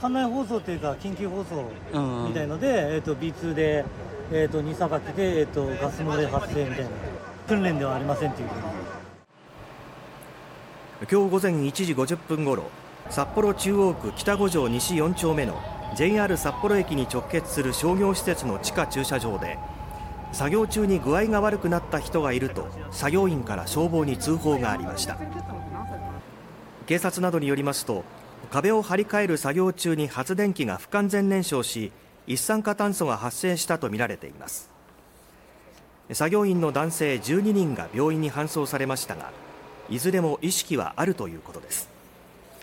館内放送というか緊急放送みたいので、えー、と B2 で、えー、と2さばきで、えー、とガス漏れ発生みたいな訓練ではありませんという。今日午前1時50分ごろ札幌中央区北五条西4丁目の JR 札幌駅に直結する商業施設の地下駐車場で作業中に具合が悪くなった人がいると作業員から消防に通報がありました。警察などによりますと壁を張り替える作業中に発電機が不完全燃焼し一酸化炭素が発生したとみられています。作業員の男性12人が病院に搬送されましたがいずれも意識はあるということです。